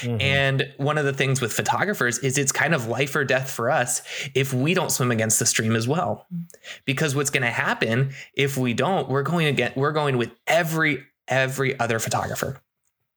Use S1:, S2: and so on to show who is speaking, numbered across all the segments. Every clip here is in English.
S1: Mm-hmm. And one of the things with photographers is it's kind of life or death for us if we don't swim against the stream as well. Because what's going to happen if we don't, we're going to get we're going with every every other photographer.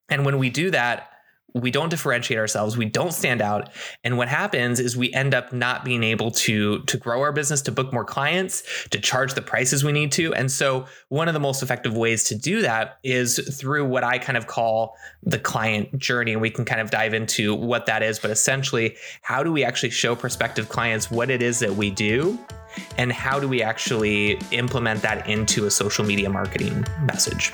S1: And when we do that, we don't differentiate ourselves we don't stand out. And what happens is we end up not being able to to grow our business to book more clients to charge the prices we need to. And so one of the most effective ways to do that is through what i kind of call the client journey. And we can kind of dive into what that is but essentially how do we actually show prospective clients what it is that we do? And how do we actually implement that into a social media marketing message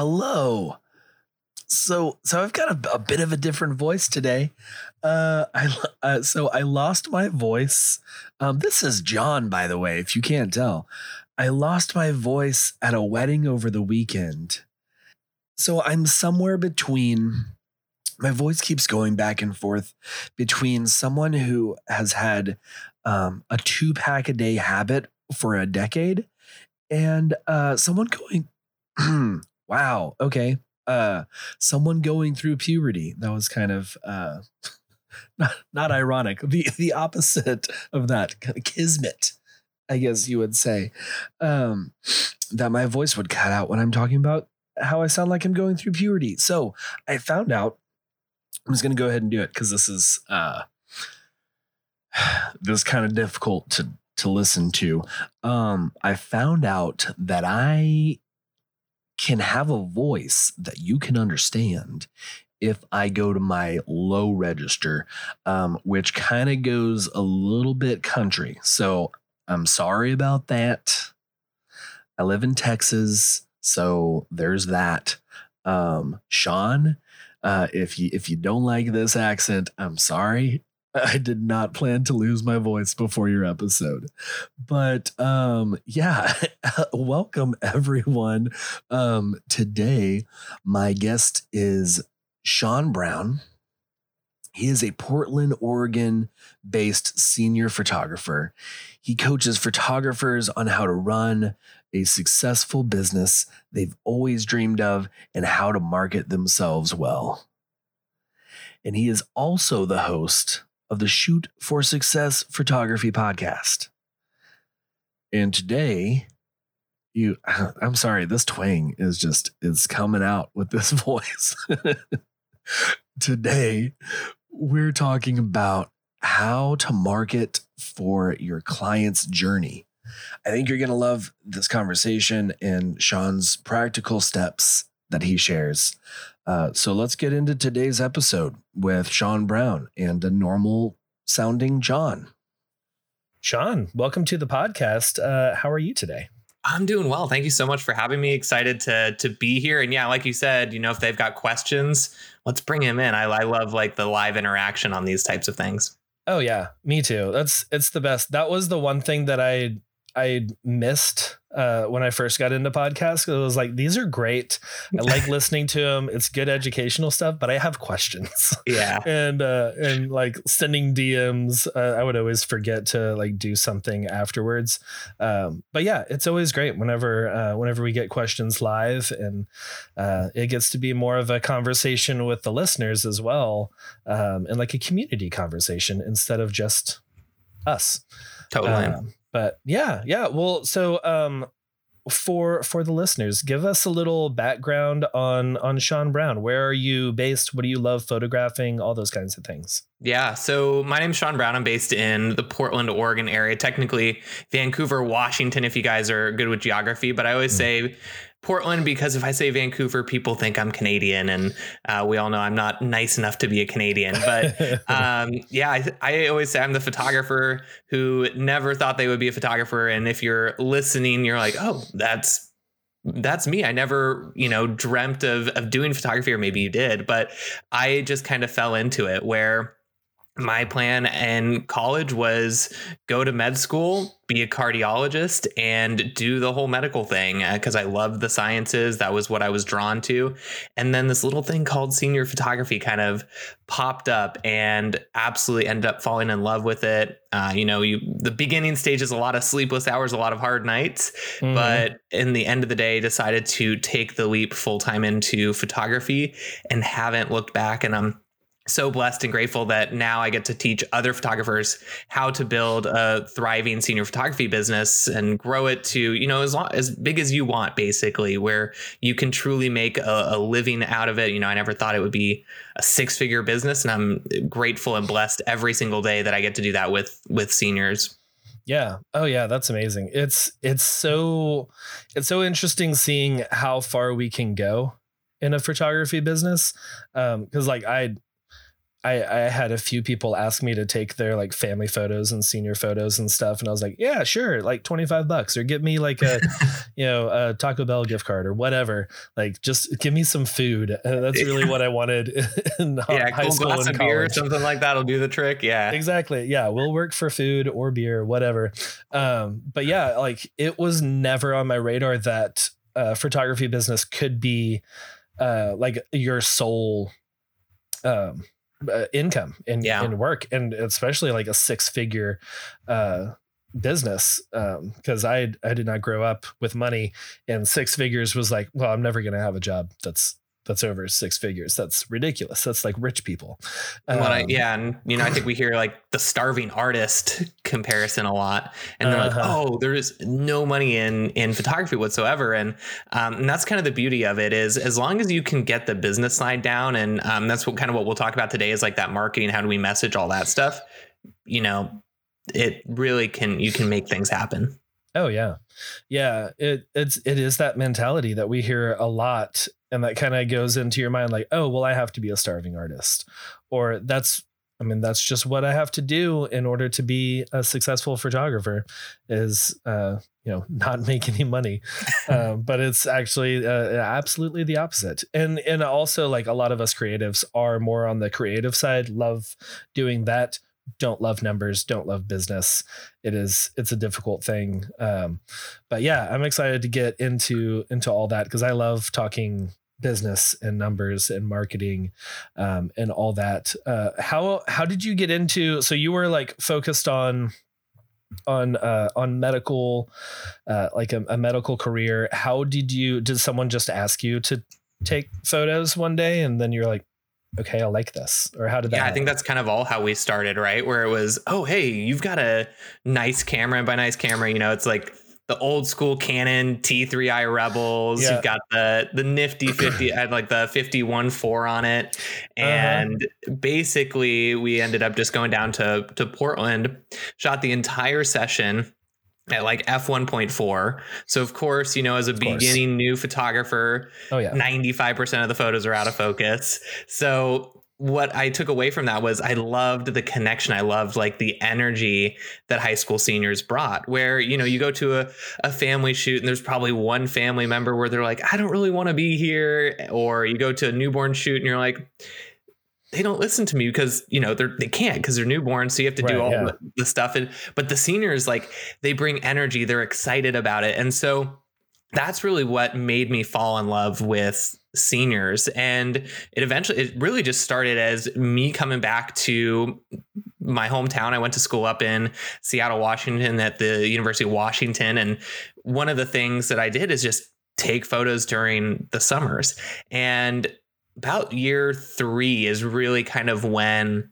S2: Hello. So, so I've got a, a bit of a different voice today. Uh, I uh, so I lost my voice. Um, this is John, by the way, if you can't tell. I lost my voice at a wedding over the weekend. So I'm somewhere between. My voice keeps going back and forth between someone who has had um, a two pack a day habit for a decade and uh, someone going wow, okay. Uh, someone going through puberty. That was kind of uh, not, not ironic. The the opposite of that kind of kismet, I guess you would say. Um, that my voice would cut out when I'm talking about how I sound like I'm going through puberty. So I found out. I'm just gonna go ahead and do it because this is uh, this is kind of difficult to to listen to. Um, I found out that I can have a voice that you can understand if I go to my low register, um, which kind of goes a little bit country. So I'm sorry about that. I live in Texas, so there's that. Um, Sean, uh, if you if you don't like this accent, I'm sorry. I did not plan to lose my voice before your episode. But um yeah, welcome everyone. Um today my guest is Sean Brown. He is a Portland, Oregon based senior photographer. He coaches photographers on how to run a successful business they've always dreamed of and how to market themselves well. And he is also the host of the Shoot for Success Photography podcast. And today, you I'm sorry, this twang is just is coming out with this voice. today, we're talking about how to market for your client's journey. I think you're going to love this conversation and Sean's practical steps that he shares. Uh, so let's get into today's episode with Sean Brown and a normal sounding John. Sean, welcome to the podcast. Uh, how are you today?
S1: I'm doing well. Thank you so much for having me. Excited to to be here. And yeah, like you said, you know, if they've got questions, let's bring him in. I, I love like the live interaction on these types of things.
S2: Oh yeah, me too. That's it's the best. That was the one thing that I I missed uh, when I first got into podcasts. It was like these are great. I like listening to them. It's good educational stuff, but I have questions.
S1: Yeah,
S2: and uh, and like sending DMs, uh, I would always forget to like do something afterwards. Um, but yeah, it's always great whenever uh, whenever we get questions live, and uh, it gets to be more of a conversation with the listeners as well, um, and like a community conversation instead of just us.
S1: Totally. Um,
S2: but yeah, yeah. Well, so um, for for the listeners, give us a little background on on Sean Brown. Where are you based? What do you love photographing? All those kinds of things.
S1: Yeah. So my name's Sean Brown. I'm based in the Portland, Oregon area. Technically, Vancouver, Washington. If you guys are good with geography, but I always mm. say Portland because if I say Vancouver, people think I'm Canadian, and uh, we all know I'm not nice enough to be a Canadian. But um, yeah, I, I, always say I'm the photographer who never thought they would be a photographer. And if you're listening, you're like, oh, that's that's me. I never, you know, dreamt of of doing photography, or maybe you did, but I just kind of fell into it where my plan in college was go to med school, be a cardiologist, and do the whole medical thing because uh, I loved the sciences. That was what I was drawn to. And then this little thing called senior photography kind of popped up and absolutely ended up falling in love with it. Uh, you know, you the beginning stage is a lot of sleepless hours, a lot of hard nights, mm-hmm. but in the end of the day, decided to take the leap full time into photography and haven't looked back. And I'm so blessed and grateful that now I get to teach other photographers how to build a thriving senior photography business and grow it to, you know, as long, as big as you want, basically, where you can truly make a, a living out of it. You know, I never thought it would be a six figure business, and I'm grateful and blessed every single day that I get to do that with with seniors.
S2: Yeah. Oh yeah, that's amazing. It's it's so it's so interesting seeing how far we can go in a photography business. Um, cuz like I I, I had a few people ask me to take their like family photos and senior photos and stuff. And I was like, yeah, sure. Like 25 bucks or give me like a, you know, a Taco Bell gift card or whatever. Like just give me some food. And that's really what I wanted in
S1: yeah, high cool school and college. Beer, something like that'll do the trick. Yeah,
S2: exactly. Yeah. We'll work for food or beer, whatever. Um, but yeah, like it was never on my radar that uh, photography business could be uh, like your sole, um, uh, income and yeah. in work and especially like a six figure uh business um because i i did not grow up with money and six figures was like well i'm never going to have a job that's that's over six figures. That's ridiculous. That's like rich people.
S1: Um, I, yeah, and you know, I think we hear like the starving artist comparison a lot, and they're uh-huh. like, "Oh, there's no money in in photography whatsoever," and um, and that's kind of the beauty of it is as long as you can get the business side down, and um, that's what kind of what we'll talk about today is like that marketing. How do we message all that stuff? You know, it really can you can make things happen.
S2: Oh yeah. Yeah, it it's it is that mentality that we hear a lot and that kind of goes into your mind like, "Oh, well I have to be a starving artist." Or that's I mean, that's just what I have to do in order to be a successful photographer is uh, you know, not make any money. uh, but it's actually uh, absolutely the opposite. And and also like a lot of us creatives are more on the creative side, love doing that don't love numbers, don't love business. It is it's a difficult thing. Um, but yeah, I'm excited to get into into all that because I love talking business and numbers and marketing um, and all that. Uh, how how did you get into? So you were like focused on on uh, on medical, uh, like a, a medical career. How did you? Did someone just ask you to take photos one day and then you're like okay, I like this? Or how did that?
S1: Yeah, happen? I think that's kind of all how we started, right? Where it was, oh, hey, you've got a nice camera. And by nice camera, you know, it's like the old school Canon T3i Rebels. Yeah. You've got the the nifty 50 had like the 51 4 on it. Uh-huh. And uh-huh. basically we ended up just going down to to Portland, shot the entire session at like f1.4 so of course you know as a beginning new photographer oh yeah 95% of the photos are out of focus so what I took away from that was I loved the connection. I loved like the energy that high school seniors brought, where, you know, you go to a, a family shoot and there's probably one family member where they're like, I don't really want to be here. Or you go to a newborn shoot and you're like, they don't listen to me because you know they're they can't because they're newborn so you have to right, do all yeah. the, the stuff and but the seniors like they bring energy they're excited about it and so that's really what made me fall in love with seniors. And it eventually it really just started as me coming back to my hometown. I went to school up in seattle washington at the university of washington. And one of the things that i did is just take photos during the summers. And about year three is really kind of when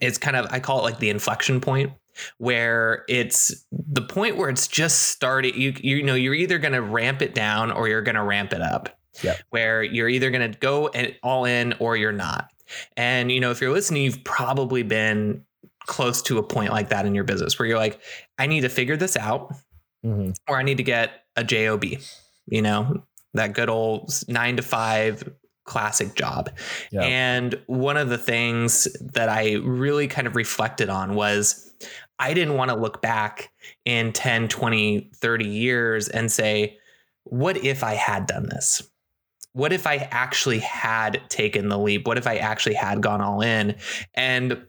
S1: it's kind of I call it like the inflection point where it's the point where it's just started. You you know you're either going to ramp it down or you're going to ramp it up yeah where you're either going to go all in or you're not and you know if you're listening you've probably been close to a point like that in your business where you're like i need to figure this out mm-hmm. or i need to get a job you know that good old nine to five classic job.
S2: Yeah.
S1: And one of the things that I really kind of reflected on was I didn't want to look back in 10, 20, 30 years and say, what if I had done this? What if I actually had taken the leap? What if I actually had gone all in? And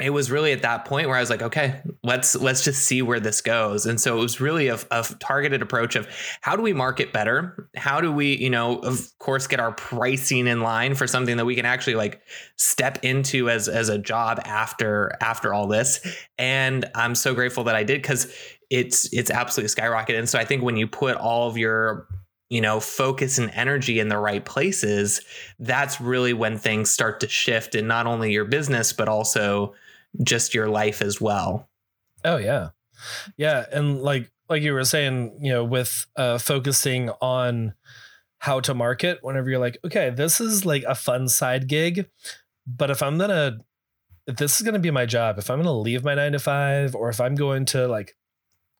S1: it was really at that point where I was like, okay, let's let's just see where this goes. And so it was really a, a, targeted approach of how do we market better? How do we, you know, of course, get our pricing in line for something that we can actually like step into as as a job after after all this. And I'm so grateful that I did because it's it's absolutely skyrocketed. And so I think when you put all of your you know focus and energy in the right places that's really when things start to shift in not only your business but also just your life as well.
S2: Oh yeah. Yeah, and like like you were saying, you know, with uh focusing on how to market whenever you're like, okay, this is like a fun side gig, but if I'm going to if this is going to be my job, if I'm going to leave my 9 to 5 or if I'm going to like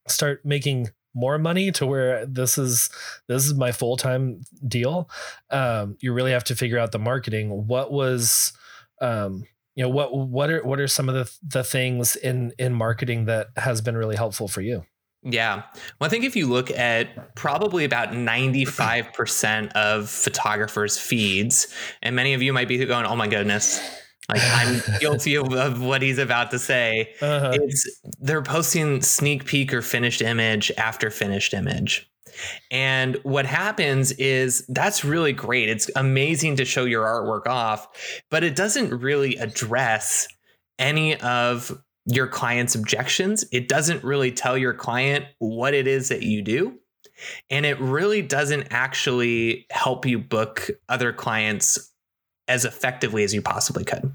S2: start making more money to where this is this is my full-time deal, um you really have to figure out the marketing. What was um you know what what are what are some of the the things in in marketing that has been really helpful for you
S1: yeah. Well, I think if you look at probably about 95% of photographers' feeds, and many of you might be going, oh my goodness, like I'm guilty of, of, what he's about to say. Uh-huh. It's they're posting sneak peek or finished image after finished image. And what happens is that's really great. It's amazing to show your artwork off, but it doesn't really address any of your client's objections. It doesn't really tell your client what it is that you do. And it really doesn't actually help you book other clients as effectively as you possibly could.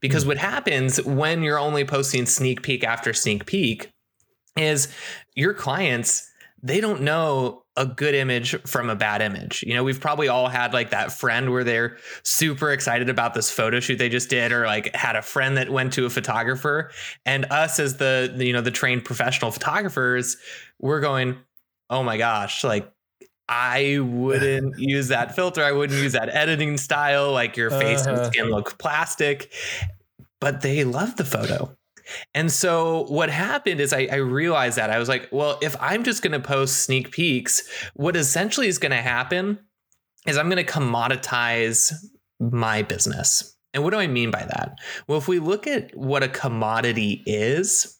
S1: Because mm-hmm. what happens when you're only posting sneak peek after sneak peek is your clients they don't know a good image from a bad image. You know, we've probably all had like that friend where they're super excited about this photo shoot they just did or like had a friend that went to a photographer and us as the you know the trained professional photographers, we're going, "Oh my gosh, like I wouldn't use that filter. I wouldn't use that editing style. Like your face uh-huh. and skin look plastic." But they love the photo. And so what happened is I, I, realized that I was like, well, if I'm just going to post sneak peeks, what essentially is going to happen is I'm going to commoditize my business. And what do I mean by that? Well, if we look at what a commodity is,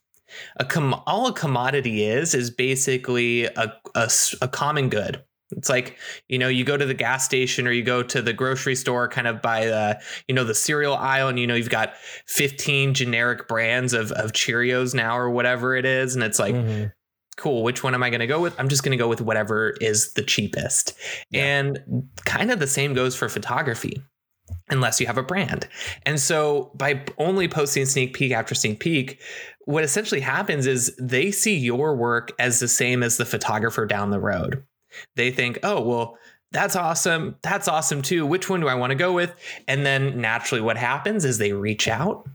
S1: a com- all a commodity is is basically a, a, a common good it's like, you know, you go to the gas station or you go to the grocery store kind of by the, you know, the cereal aisle and, you know, you've got 15 generic brands of, of Cheerios now or whatever it is. And it's like, mm-hmm. cool, which one am I going to go with? I'm just going to go with whatever is the cheapest. Yeah. And kind of the same goes for photography unless you have a brand. And so by only posting sneak peek after sneak peek, what essentially happens is they see your work as the same as the photographer down the road. They think, oh, well, that's awesome. That's awesome too. Which one do I want to go with? And then naturally, what happens is they reach out.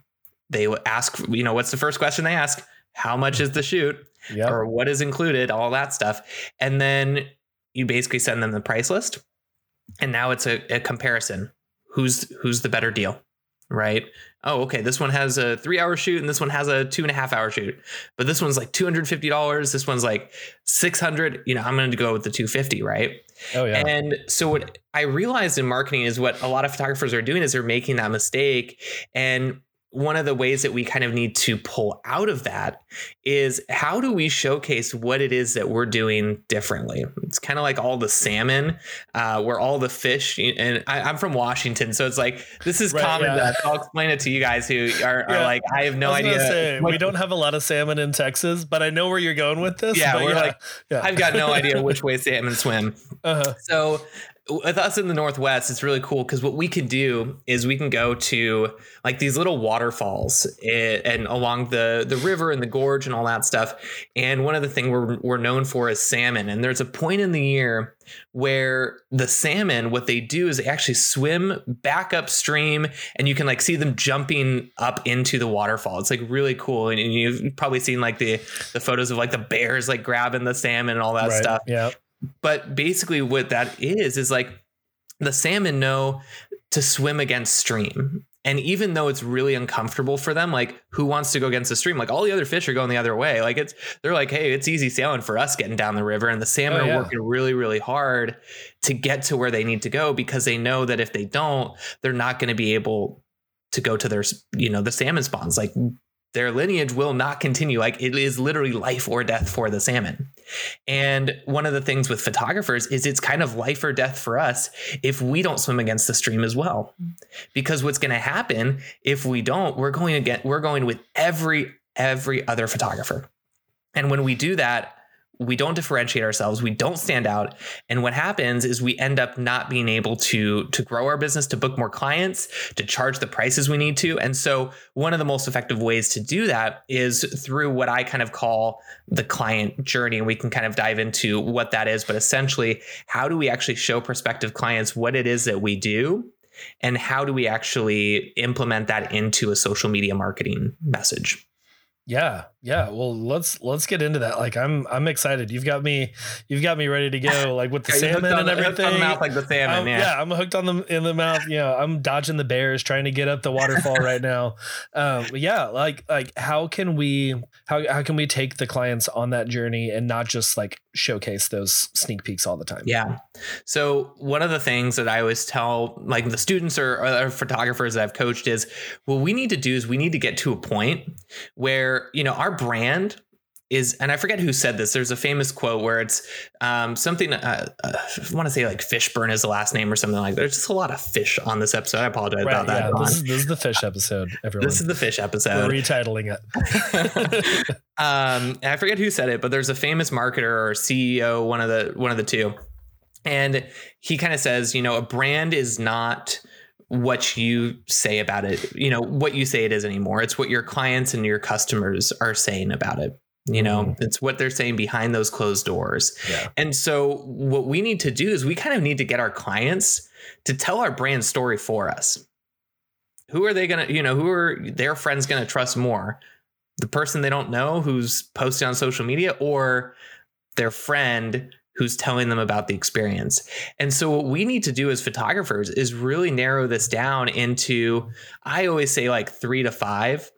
S1: They ask, you know, what's the first question they ask? How much is the shoot? Yep. Or what is included? All that stuff. And then you basically send them the price list. And now it's a, a comparison. Who's who's the better deal? Right? oh, okay, this one has a three hour shoot and this one has a two and a half hour shoot, but this one's like $250. This one's like 600, you know, I'm going to go with the 250, right? Oh yeah. And so what I realized in marketing is what a lot of photographers are doing is they're making that mistake and one of the ways that we kind of need to pull out of that is how do we showcase what it is that we're doing differently? It's kind of like all the salmon, uh, where all the fish, and I, am from Washington, so it's like this is right, common. Yeah. I'll explain it to you guys who are, are yeah. like, I have no idea.
S2: Say, we don't have a lot of salmon in Texas, but I know where you're going with this.
S1: Yeah, we're yeah. like, I've got no idea which way salmon swim. Uh-huh. So with us in the northwest it's really cool because what we can do is we can go to like these little waterfalls and, eh, and, along the the river and the gorge and all that stuff. And one of the things we're, we're known for is salmon. And there's a point in the year where the salmon what they do is they actually swim back upstream and you can like see them jumping up into the waterfall. It's like really cool. And, you've probably seen like the the photos of like the bears like grabbing the salmon and all that right. stuff.
S2: Yeah
S1: but basically, what that is is like the salmon know to swim against stream. And even though it's really uncomfortable for them, like who wants to go against the stream? Like all the other fish are going the other way. Like it's they're like, hey, it's easy sailing for us getting down the river. And the salmon
S2: Oh, yeah.
S1: are working really, really hard to get to where they need to go because they know that if they don't, they're not going to be able to go to their, you know, the salmon spawns. Like their lineage will not continue. Like it is literally life or death for the salmon. And one of the things with photographers is it's kind of life or death for us if we don't swim against the stream as well. Because what's going to happen if we don't, we're going to get we're going with every every other photographer. And when we do that, we don't differentiate ourselves, we don't stand out, and what happens is we end up not being able to to grow our business, to book more clients, to charge the prices we need to. And so one of the most effective ways to do that is through what I kind of call the client journey and we can kind of dive into what that is, but essentially how do we actually show prospective clients what it is that we do? And how do we actually implement that into a social media marketing message?
S2: Yeah, yeah. Well, let's let's get into that. Like, I'm I'm excited. You've got me, you've got me ready to go. Like with the
S1: Yeah,
S2: salmon
S1: on
S2: and
S1: the-
S2: everything.
S1: the mouth like the salmon,
S2: I'm-
S1: yeah.
S2: I'm hooked on the in the mouth. You know, I'm dodging the bears, trying to get up the waterfall right now. Um, yeah, like like how can we how how can we take the clients on that journey and not just like showcase those sneak peeks all the time?
S1: Yeah. So one of the things that I always tell like the students or, photographers that I've coached is what we need to do is we need to get to a point where, you know, our brand is, and I forget who said this. There's a famous quote where it's um, something, uh, uh, I want to say like Fishburne is the last name or something like that. There's just a lot of fish on this episode. I apologize
S2: Right,
S1: about that.
S2: yeah.
S1: Ron.
S2: This is, this is the fish episode. Everyone,
S1: This is the fish
S2: we're
S1: episode.
S2: retitling it.
S1: um, I forget who said it, but there's a famous marketer or CEO, one of the one of the two, and he kind of says, you know, a brand is not what you say about it, you know, what you say it is anymore. It's what your clients and your customers are saying about it. You know, mm-hmm. it's what they're saying behind those closed doors.
S2: Yeah.
S1: And so, what we need to do is we kind of need to get our clients to tell our brand story for us. Who are they going to, you know, who are their friends going to trust more? The person they don't know who's posting on social media or their friend who's telling them about the experience. And so, what we need to do as photographers is really narrow this down into, I always say, like three to five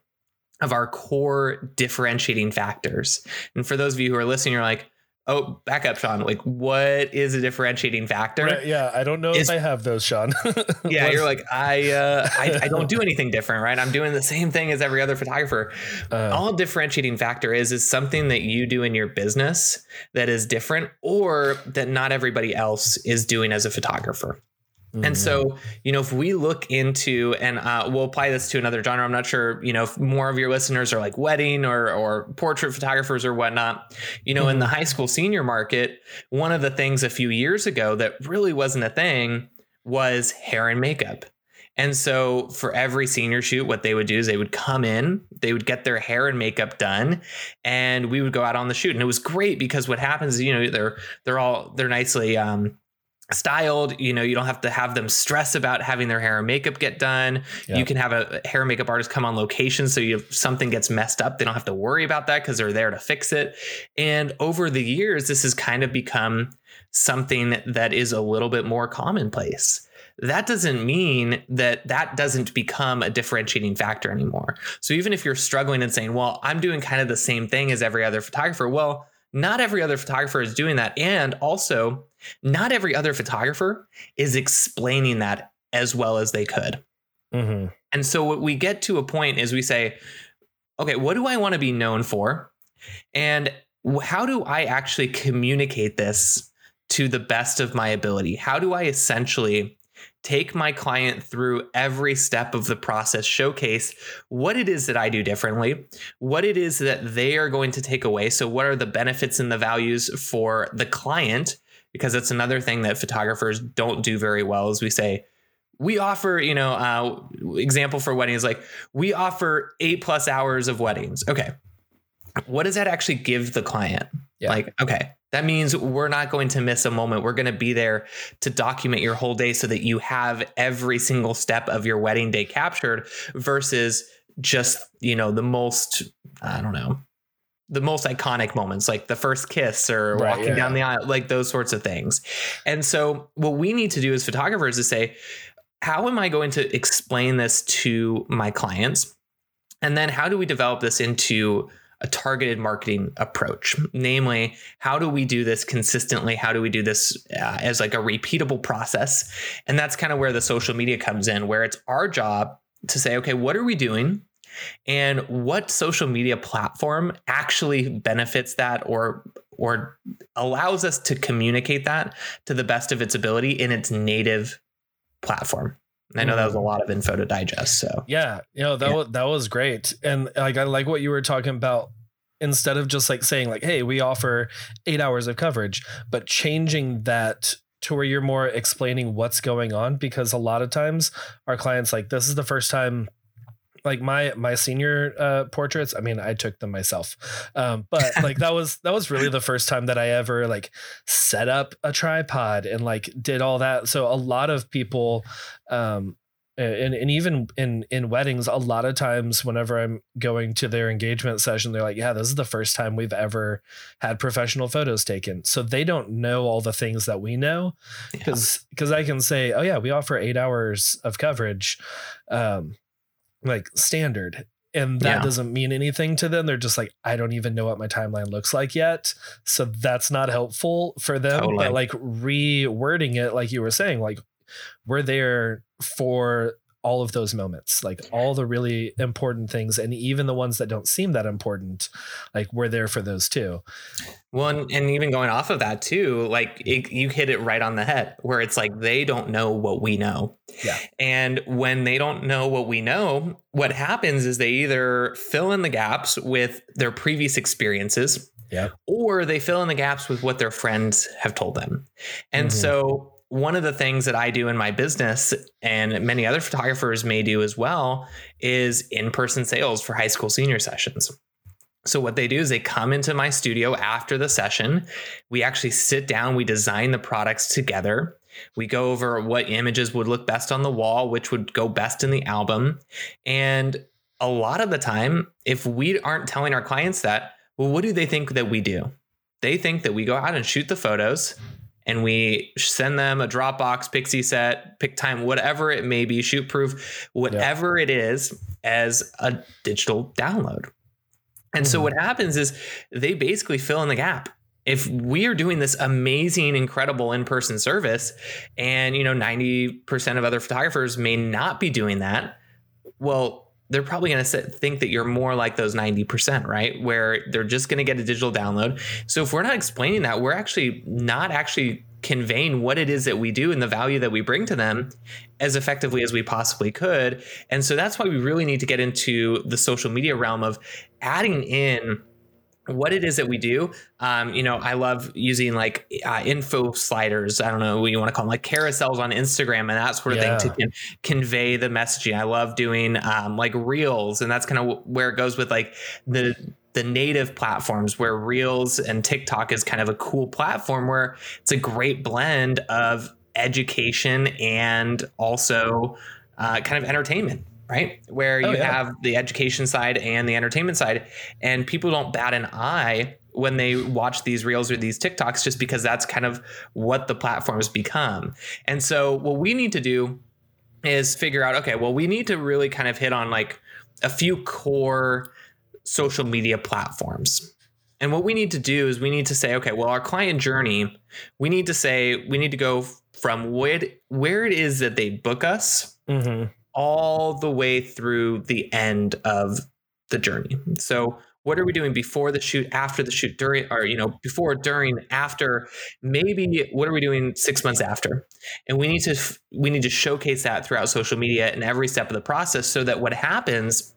S1: of our core differentiating factors. And for those of you who are listening, you're like, oh, back up, Sean. Like, what is a differentiating factor?
S2: Right, yeah, I don't know
S1: Is-
S2: if I have those, Sean.
S1: Yeah, you're like, I, uh, I, I don't do anything different, right? I'm doing the same thing as every other photographer.
S2: uh,
S1: All differentiating factor is is something that you do in your business that is different, or that not everybody else is doing as a photographer.
S2: Mm,
S1: And so, you know, if we look into, and uh, we'll apply this to another genre, I'm not sure, you know, if more of your listeners are like wedding or or portrait photographers or whatnot. You know, in the high school senior market, one of the things a few years ago that really wasn't a thing was hair and makeup. And so for every senior shoot, what they would do is they would come in, they would get their hair and makeup done, and we would go out on the shoot. And it was great because what happens is, you know, they're they're all they're nicely um styled you know you don't have to have them stress about having their hair and makeup get done.
S2: Yeah.
S1: you can have a hair and makeup artist come on location so you if something gets messed up they don't have to worry about that because they're there to fix it. And over the years this has kind of become something that is a little bit more commonplace. That doesn't mean that that doesn't become a differentiating factor anymore. So even if you're struggling and saying well i'm doing kind of the same thing as every other photographer well not every other photographer is doing that. And also not every other photographer is explaining that as well as they could.
S2: mhm.
S1: And so what we get to a point is we say, okay, what do I want to be known for? And how do I actually communicate this to the best of my ability? How do I essentially take my client through every step of the process, showcase what it is that I do differently, what it is that they are going to take away. So, what are the benefits and the values for the client? Because it's another thing that photographers don't do very well is we say, we offer, you know, uh, example for weddings, like we offer eight plus hours of weddings. Okay. What does that actually give the client?
S2: Yeah.
S1: Like, okay, that means we're not going to miss a moment. We're going to be there to document your whole day so that you have every single step of your wedding day captured versus just, you know, the most, I don't know, the most iconic moments, like the first kiss or
S2: Right,
S1: walking
S2: yeah.
S1: down the aisle, like those sorts of things. And so, what we need to do as photographers is say, how am I going to explain this to my clients? And then, how do we develop this into a targeted marketing approach? Namely, how do we do this consistently? How do we do this uh, as like a repeatable process? And that's kind of where the social media comes in, where it's our job to say, okay, what are we doing? And what social media platform actually benefits that or or allows us to communicate that to the best of its ability in its native platform. I know that was a mm. lot of info to digest. So
S2: Yeah, you know that
S1: Yeah.
S2: was that was great, and like I like what you were talking about. Instead of just like saying like, "Hey, we offer eight hours of coverage," but changing that to where you're more explaining what's going on, because a lot of times our clients like this is the first time. Like my my senior uh, portraits, I mean, I took them myself, um, but like that was that was really the first time that I ever like set up a tripod and like did all that. So a lot of people um, and, and even in in weddings a lot of times whenever i'm going to their engagement session they're like yeah this is the first time we've ever had professional photos taken so they don't know all the things that we know
S1: yeah.
S2: because because i can say oh yeah we offer eight hours of coverage um like standard and that
S1: Yeah.
S2: doesn't mean anything to them they're just like i don't even know what my timeline looks like yet so that's not helpful for them
S1: Totally.
S2: but like rewording it like you were saying like we're there for all of those moments like all the really important things and even the ones that don't seem that important like we're there for those too
S1: Well, and, and even going off of that too, like it, you hit it right on the head, where it's like they don't know what we know.
S2: Yeah.
S1: And when they don't know what we know, what happens is they either fill in the gaps with their previous experiences,
S2: Yeah.
S1: or they fill in the gaps with what their friends have told them. And
S2: Mhm.
S1: so one of the things that I do in my business and many other photographers may do as well is in-person sales for high school senior sessions. So what they do is they come into my studio after the session. We actually sit down, we design the products together. We go over what images would look best on the wall, which would go best in the album. And a lot of the time, if we aren't telling our clients that, well, what do they think that we do? They think that we go out and shoot the photos and we send them a Dropbox, Pixieset, pick time, whatever it may be, ShootProof, whatever it is, as a digital download. And so
S2: Mhm.
S1: what happens is they basically fill in the gap. If we are doing this amazing, incredible in-person service, and you know, 90% of other photographers may not be doing that, well, they're probably going to think that you're more like those 90%, right? Where they're just going to get a digital download. So if we're not explaining that, we're actually not actually conveying what it is that we do and the value that we bring to them as effectively as we possibly could. And so that's why we really need to get into the social media realm of adding in what it is that we do. Um, you know, I love using like uh, info sliders. I don't know what you want to call them, like carousels on Instagram and that sort of
S2: Yeah.
S1: thing to con- convey the messaging. I love doing um, like reels, and that's kind of where it goes with like the the native platforms where reels and TikTok is kind of a cool platform where it's a great blend of education and also uh, kind of entertainment right where
S2: Oh,
S1: you
S2: yeah.
S1: have the education side and the entertainment side and people don't bat an eye when they watch these reels or these TikToks just because that's kind of what the platforms become. And so what we need to do is figure out okay, well we need to really kind of hit on like a few core social media platforms. And what we need to do is we need to say okay, well our client journey, we need to say we need to go from where where it is that they book us
S2: mm-hmm.
S1: All the way through the end of the journey. So what are we doing before the shoot, after the shoot, during, or you know, before, during, after? Maybe what are we doing six months after? And we need to we need to showcase that throughout social media and every step of the process, so that what happens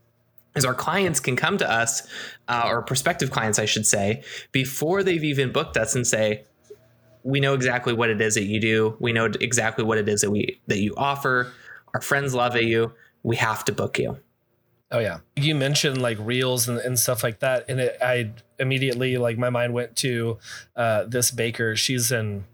S1: is our clients can come to us, uh, or prospective clients, I should say, before they've even booked us, and say, we know exactly what it is that you do. We know exactly what it is that we that you offer. Our friends love you. We have to book you.
S2: Oh yeah. You mentioned like reels and, and stuff like that. And it, I immediately like my mind went to uh, this baker. She's in,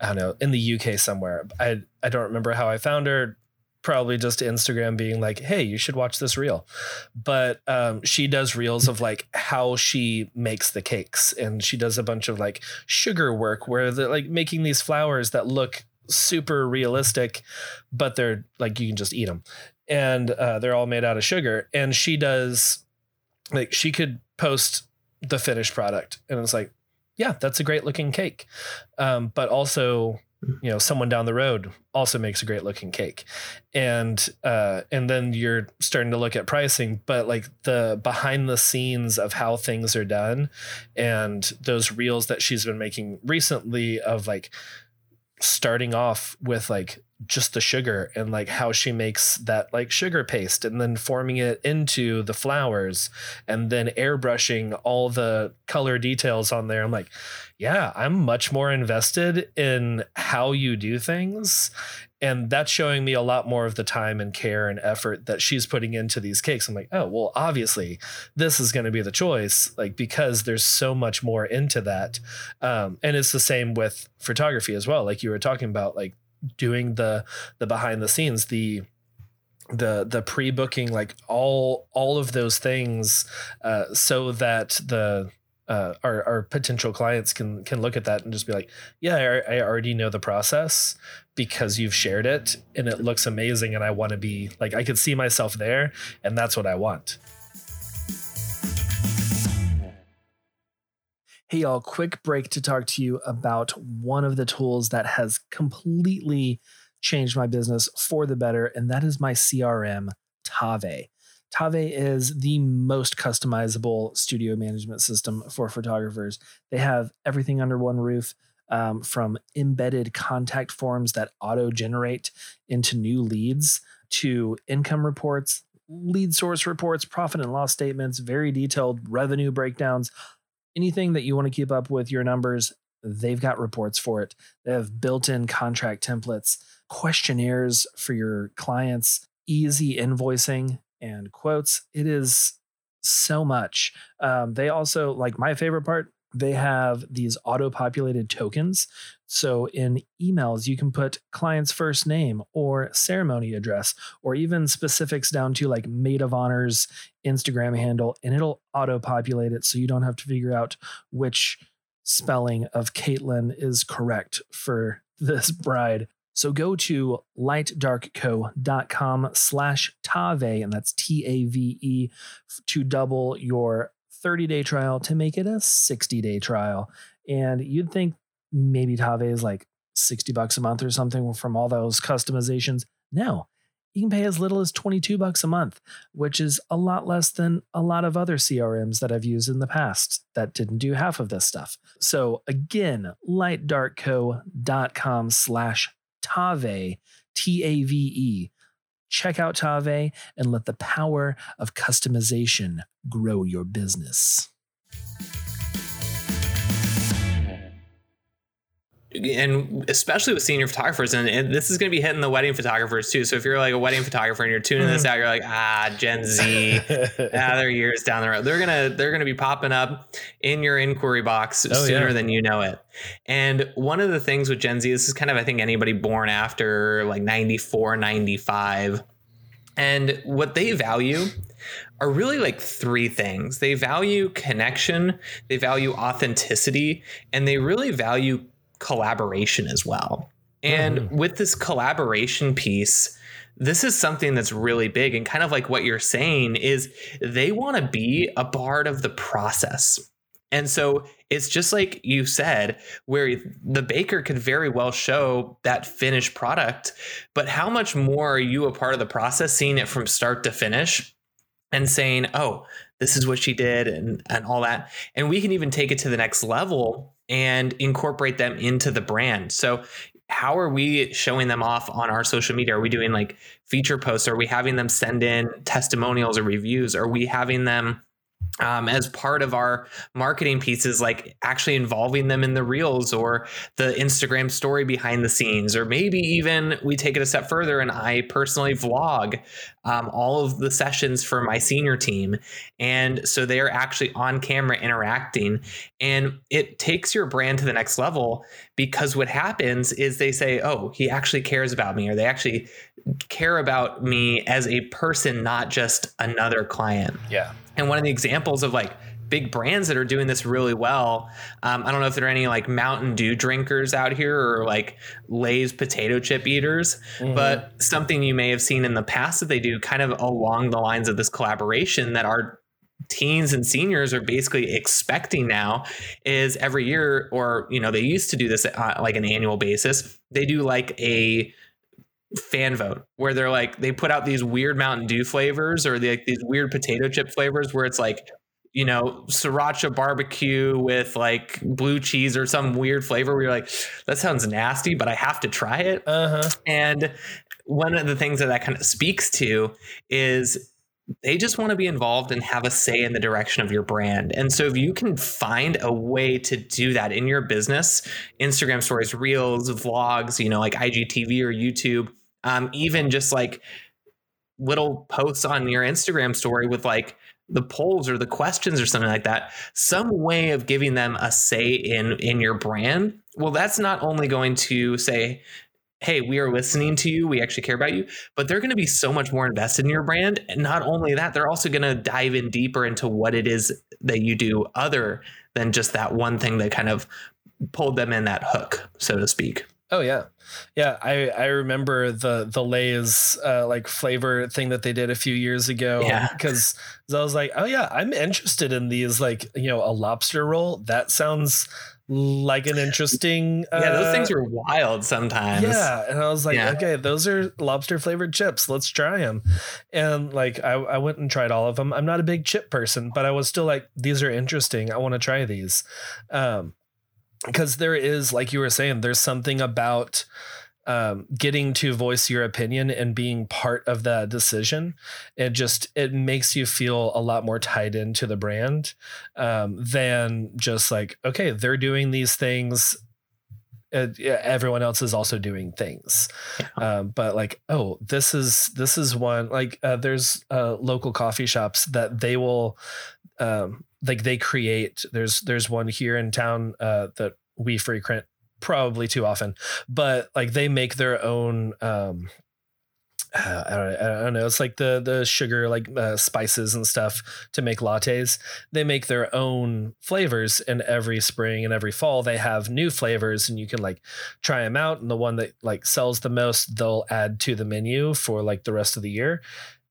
S2: I don't know, in the UK somewhere. I, I don't remember how I found her. probably just Instagram being like, "Hey, you should watch this reel." But um, she does reels of like how she makes the cakes, and she does a bunch of like sugar work where they're like making these flowers that look super realistic, but they're like you can just eat them, and uh, they're all made out of sugar. And she does like she could post the finished product, and it's like, yeah, that's a great looking cake, um, but also you know someone down the road also makes a great looking cake. And uh and then you're starting to look at pricing but like the behind the scenes of how things are done and those reels that she's been making recently of like starting off with like just the sugar and like how she makes that like sugar paste and then forming it into the flowers and then airbrushing all the color details on there. I'm like, yeah, I'm much more invested in how you do things. And that's showing me a lot more of the time and care and effort that she's putting into these cakes. I'm like, oh, well, obviously, this is going to be the choice, like, because there's so much more into that. Um, and it's the same with photography as well. Like you were talking about, like, doing the the behind the scenes the the the pre-booking like all all of those things uh, so that the uh, our our potential clients can can look at that and just be like yeah I, I already know the process because you've shared it and it looks amazing and I want to be like I could see myself there and that's what I want Hey, y'all, quick break to talk to you about one of the tools that has completely changed my business for the better, and that is my CRM, Tave. Tave is the most customizable studio management system for photographers. They have everything under one roof. Um, from embedded contact forms that auto generate into new leads to income reports, lead source reports, profit and loss statements, very detailed revenue breakdowns, anything that you want to keep up with your numbers, they've got reports for it. They have built in contract templates, questionnaires for your clients, easy invoicing and quotes. It is so much. Um, they also, like my favorite part, they have these auto populated tokens. So in emails, you can put client's first name or ceremony address, or even specifics down to like maid of honors Instagram handle, and it'll auto populate it so you don't have to figure out which spelling of Caitlin is correct for this bride. So go to lightdarkco.com slash Tave, and that's T A V E, to double your 30 day trial to make it a 60 day trial. And you'd think maybe Tave is like 60 bucks a month or something from all those customizations. No, you can pay as little as 22 bucks a month, which is a lot less than a lot of other CRMs that I've used in the past that didn't do half of this stuff. So again, lightdarkco.com slash Tave, T-A-V-E. Check out Tave and let the power of customization grow your business.
S1: And especially with senior photographers, and, and this is going to be hitting the wedding photographers too. So if you're like a wedding photographer and you're tuning this out, you're like, ah, Gen Z, ah, they're years down the road. They're gonna they're gonna be popping up in your inquiry box oh, sooner yeah. than you know it. And one of the things with Gen Z, this is kind of I think anybody born after like 94, 95, and what they value are really like three things. They value connection, they value authenticity, and they really value collaboration as well. And mm-hmm. with this collaboration piece, this is something that's really big and kind of like what you're saying is they want to be a part of the process. And so it's just like you said, where the baker could very well show that finished product, but how much more are you a part of the process, seeing it from start to finish and saying, oh, this is what she did and, and all that. And we can even take it to the next level and incorporate them into the brand. So how are we showing them off on our social media? Are we doing like feature posts? Are we having them send in testimonials or reviews? Are we having them um, as part of our marketing pieces, like actually involving them in the reels or the Instagram story behind the scenes, or maybe even we take it a step further and I personally vlog um, all of the sessions for my senior team. And so they are actually on camera interacting. And it takes your brand to the next level because what happens is they say, oh, he actually cares about me, or they actually care about me as a person, not just another client.
S2: Yeah.
S1: And one of the examples of like big brands that are doing this really well. Um, I don't know if there are any like Mountain Dew drinkers out here or like Lay's potato chip eaters, mm-hmm. but something you may have seen in the past that they do kind of along the lines of this collaboration that our teens and seniors are basically expecting now is every year or you know they used to do this uh, like an annual basis they do like a fan vote where they're like they put out these weird Mountain Dew flavors or like these weird potato chip flavors where it's like you know sriracha barbecue with like blue cheese or some weird flavor where you're like that sounds nasty but I have to try it uh-huh. and one of the things that that kind of speaks to is they just want to be involved and have a say in the direction of your brand. And so if you can find a way to do that in your business, Instagram stories, reels, vlogs, you know, like IGTV or YouTube, um, even just like little posts on your Instagram story with like the polls or the questions or something like that some way of giving them a say in in your brand. Well that's not only going to say hey we are listening to you. We actually care about you but they're going to be so much more invested in your brand. And not only that they're also going to dive in deeper into what it is that you do other than just that one thing that kind of pulled them in that hook so to speak
S2: Oh yeah, yeah. I I remember the the Lay's uh, like flavor thing that they did a few years ago.
S1: Yeah,
S2: because I was like, oh yeah, I'm interested in these. Like you know, a lobster roll that sounds like an interesting.
S1: Uh, yeah, those things are wild sometimes.
S2: Yeah, and I was like, yeah. okay, those are lobster flavored chips. Let's try them. And like, I I went and tried all of them. I'm not a big chip person, but I was still like, these are interesting. I want to try these. Um, because there is like you were saying there's something about um, getting to voice your opinion and being part of that decision it just it makes you feel a lot more tied into the brand um, than just like okay they're doing these things uh, everyone else is also doing things yeah. um, but like oh this is this is one like uh, there's uh, local coffee shops that they will um, like they create there's there's one here in town uh, that we frequent probably too often but like they make their own um uh, I, don't, I don't know. It's like the the sugar like uh, spices and stuff to make lattes. They make their own flavors, and every spring and every fall they have new flavors, and you can like try them out. And the one that like sells the most, they'll add to the menu for like the rest of the year.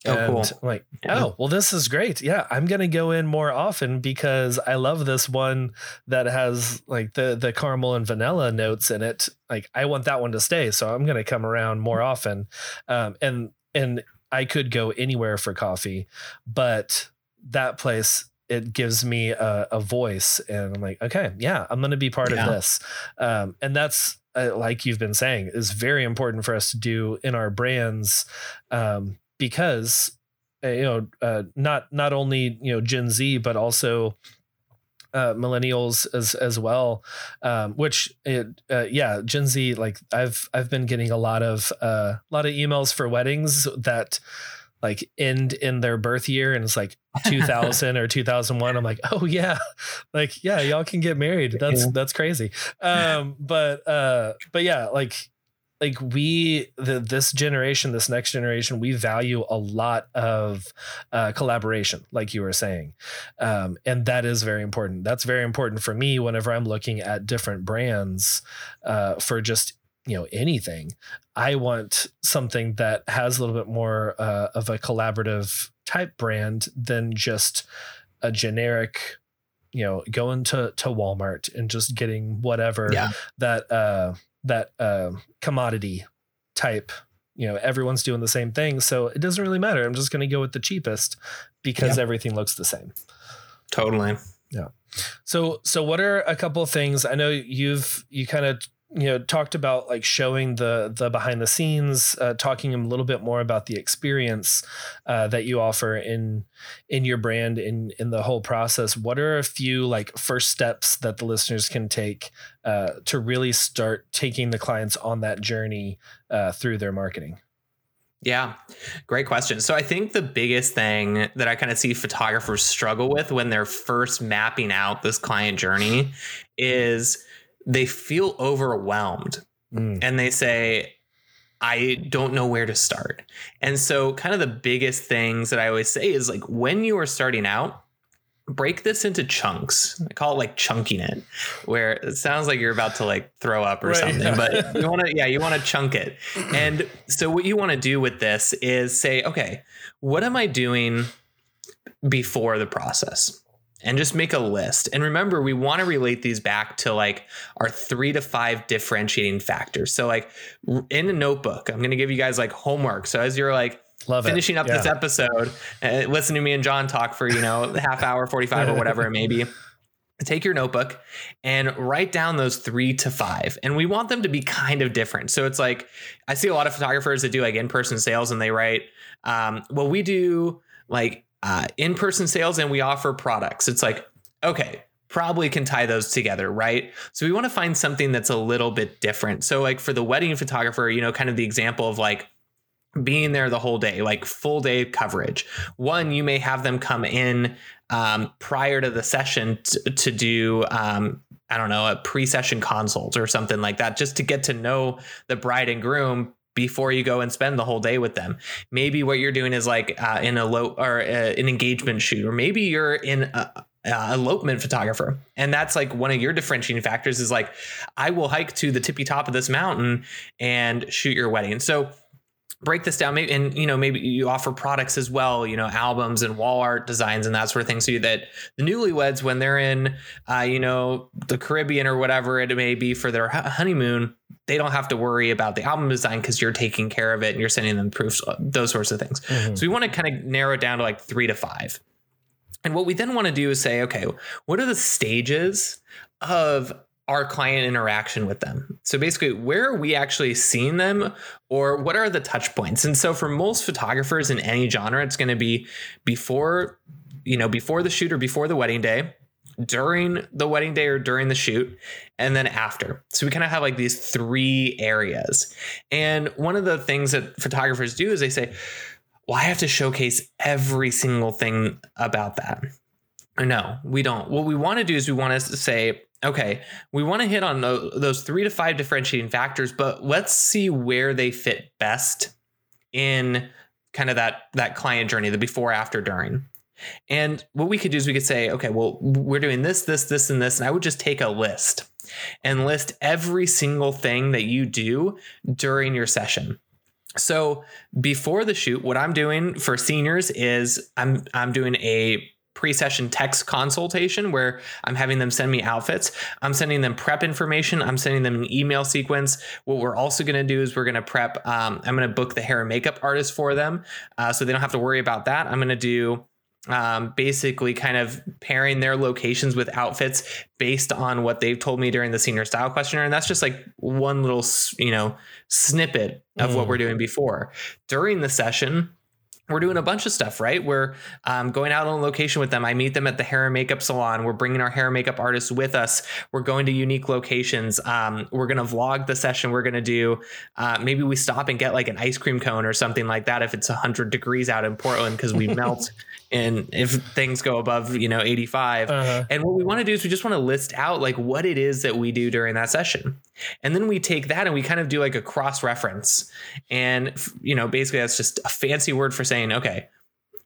S2: Oh, cool. Like, yeah. oh, well, this is great. Yeah, I'm gonna go in more often because I love this one that has like the the caramel and vanilla notes in it. Like, I want that one to stay, so I'm gonna come around more often. Um, and and I could go anywhere for coffee, but that place it gives me a, a voice, and I'm like, okay, yeah, I'm gonna be part yeah. of this. Um, and that's uh, like you've been saying is very important for us to do in our brands. Um, because uh, you know uh, not not only you know Gen Z but also uh, millennials as as well um, which it, uh, yeah gen z like i've i've been getting a lot of uh, a lot of emails for weddings that like end in their birth year and it's like 2000 or 2001 i'm like oh yeah. Like yeah y'all can get married. That's that's crazy. Um but uh but yeah like like we the this generation this next generation we value a lot of uh, collaboration like you were saying. Um, and that is very important. That's very important for me whenever i'm looking at different brands uh, for just you know anything. I want something that has a little bit more uh, of a collaborative type brand than just a generic you know going to to walmart and just getting whatever yeah. that uh that uh, commodity type you know everyone's doing the same thing so it doesn't really matter. I'm just going to go with the cheapest because everything looks the same.
S1: Totally.
S2: Yeah. So so what are a couple of things? I know you've you kind of you know talked about like showing the the behind the scenes uh, talking a little bit more about the experience uh, that you offer in in your brand in in the whole process. What are a few like first steps that the listeners can take uh, to really start taking the clients on that journey uh, through their marketing?
S1: Yeah, great question. So I think the biggest thing that I kind of see photographers struggle with when they're first mapping out this client journey is they feel overwhelmed mm. and they say, I don't know where to start. And so, kind of the biggest things that I always say is like when you are starting out, break this into chunks. I call it like chunking it, where it sounds like you're about to like throw up or right, something, yeah. but you want to, yeah, you want to chunk it. And so, what you want to do with this is say, okay, what am I doing before the process? And just make a list. And remember, we want to relate these back to like our three to five differentiating factors. So, like in a notebook, I'm going to give you guys like homework. So, as you're like Love finishing it. up yeah. this episode, uh, listen to me and John talk for, you know, half hour, 45 or whatever it may be. Take your notebook and write down those three to five. And we want them to be kind of different. So it's like, I see a lot of photographers that do like in person sales and they write, um, well, we do like uh, in-person sales and we offer products. It's like okay probably can tie those together right? So we want to find something that's a little bit different. So like for the wedding photographer you know kind of the example of like being there the whole day like full day coverage. One you may have them come in um, prior to the session t- to do um, I don't know, a pre session consult or something like that, just to get to know the bride and groom before you go and spend the whole day with them. Maybe what you're doing is like uh, in a low or uh, an engagement shoot, or maybe you're in a, uh, elopement photographer and that's like one of your differentiating factors is like i will hike to the tippy top of this mountain and shoot your wedding so break this down. Maybe and you know maybe you offer products as well you know albums and wall art designs and that sort of thing so that the newlyweds when they're in uh, you know the caribbean or whatever it may be for their honeymoon they don't have to worry about the album design because you're taking care of it and you're sending them proofs uh, those sorts of things. Mm-hmm. so we want to kind of narrow it down to like three to five. And what we then want to do is say okay what are the stages of our client interaction with them. So basically, where are we actually seeing them or what are the touch points? And so for most photographers in any genre, it's going to be before, you know, before the shoot or before the wedding day, during the wedding day or during the shoot, and then after. So we kind of have like these three areas. And one of the things that photographers do is they say, well, I have to showcase every single thing about that. No, we don't. What we want to do is we want to say, okay, we want to hit on those three to five differentiating factors, but let's see where they fit best in kind of that that client journey, the before, after, during. And what we could do is we could say, okay, well, we're doing this, this, this, and this, and I would just take a list and list every single thing that you do during your session. So before the shoot, what I'm doing for seniors is I'm I'm doing a pre-session text consultation where I'm having them send me outfits. I'm sending them prep information. I'm sending them an email sequence. What we're also going to do is we're going to prep. Um, I'm going to book the hair and makeup artist for them, uh, so they don't have to worry about that. I'm going to do um, basically kind of pairing their locations with outfits based on what they've told me during the senior style questionnaire. And that's just like one little, you know, snippet of mm. what we're doing before. During the session, we're doing a bunch of stuff, right? We're um, going out on location with them. I meet them at the hair and makeup salon. We're bringing our hair and makeup artists with us. We're going to unique locations. Um, we're going to vlog the session we're going to do. Uh, maybe we stop and get like an ice cream cone or something like that if it's 100 degrees out in Portland because we melt and if things go above you know 85 uh-huh. and what we want to do is we just want to list out like what it is that we do during that session. And then we take that and we kind of do like a cross reference and you know basically that's just a fancy word for saying okay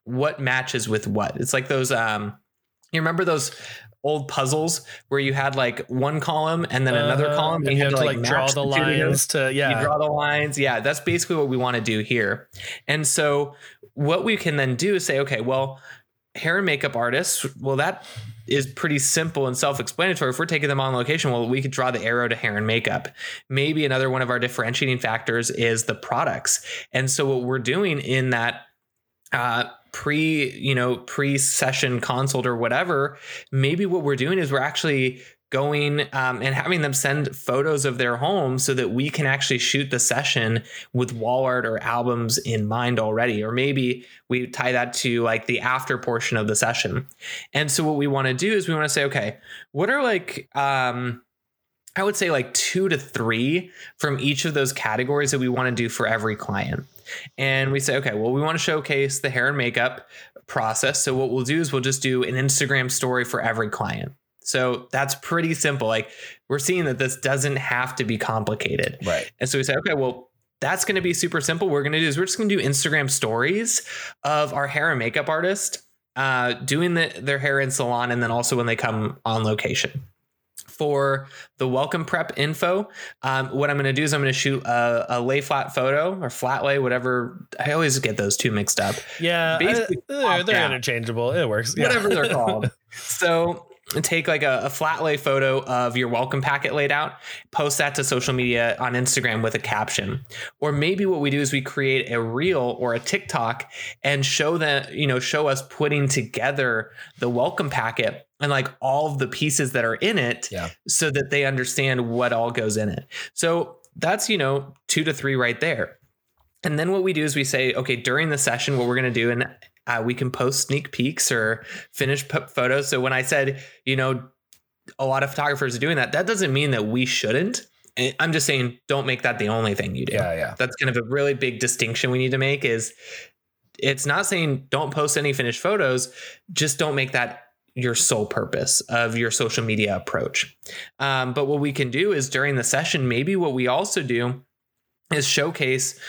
S1: what matches with what? It's like those um you remember those old puzzles where you had like one column and then another uh, column
S2: and you, had to like, like draw the lines to yeah
S1: you draw the lines yeah that's basically what we want to do here and so what we can then do is say, okay, well, hair and makeup artists, well, that is pretty simple and self-explanatory. If we're taking them on location, well, we could draw the arrow to hair and makeup. Maybe another one of our differentiating factors is the products. And so what we're doing in that uh, pre, you know, pre-session consult or whatever, maybe what we're doing is we're actually going um, and having them send photos of their home so that we can actually shoot the session with wall art or albums in mind already. Or maybe we tie that to like the after portion of the session. And so what we want to do is we want to say, okay, what are like, um, I would say like two to three from each of those categories that we want to do for every client. And we say, okay, well, we want to showcase the hair and makeup process. So what we'll do is we'll just do an Instagram story for every client. So that's pretty simple. Like we're seeing that this doesn't have to be complicated.
S2: Right.
S1: And so we say, okay, well, that's going to be super simple. What we're going to do is we're just going to do Instagram stories of our hair and makeup artist uh, doing the, their hair in salon and then also when they come on location. For the welcome prep info, um, what I'm going to do is I'm going to shoot a, a, lay flat photo or flat lay, whatever. I always get those two mixed up.
S2: Yeah, I, they're, they're interchangeable. It works.
S1: Yeah. Whatever they're called. so take like a, a, flat lay photo of your welcome packet laid out, post that to social media on Instagram with a caption. Or maybe what we do is we create a reel or a TikTok and show that, you know, show us putting together the welcome packet and like all of the pieces that are in it
S2: yeah.
S1: so that they understand what all goes in it. So that's, you know, two to three right there. And then what we do is we say, okay, during the session, what we're going to do, and uh, we can post sneak peeks or finished p- photos. So when I said, you know, a lot of photographers are doing that, that doesn't mean that we shouldn't. I'm just saying, don't make that the only thing you do.
S2: Yeah, yeah.
S1: That's kind of a really big distinction we need to make. Is it's not saying don't post any finished photos, just don't make that your sole purpose of your social media approach. Um, but what we can do is during the session, maybe what we also do is showcase